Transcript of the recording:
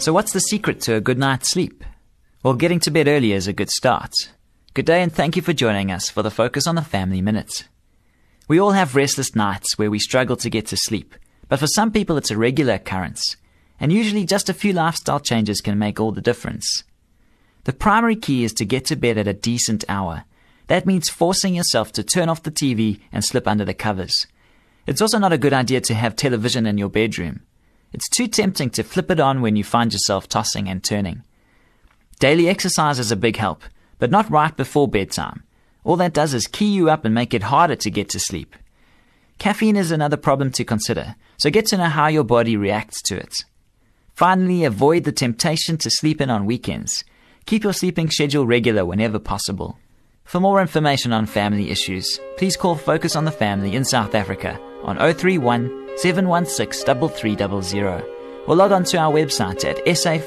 So, what's the secret to a good night's sleep? Well, getting to bed early is a good start. Good day and thank you for joining us for the Focus on the Family Minute. We all have restless nights where we struggle to get to sleep, but for some people it's a regular occurrence, and usually just a few lifestyle changes can make all the difference. The primary key is to get to bed at a decent hour. That means forcing yourself to turn off the TV and slip under the covers. It's also not a good idea to have television in your bedroom. It's too tempting to flip it on when you find yourself tossing and turning. Daily exercise is a big help, but not right before bedtime. All that does is key you up and make it harder to get to sleep. Caffeine is another problem to consider, so get to know how your body reacts to it. Finally, avoid the temptation to sleep in on weekends. Keep your sleeping schedule regular whenever possible. For more information on family issues, please call Focus on the Family in South Africa on 031 716 3300 or log on to our website at safamily.co.za.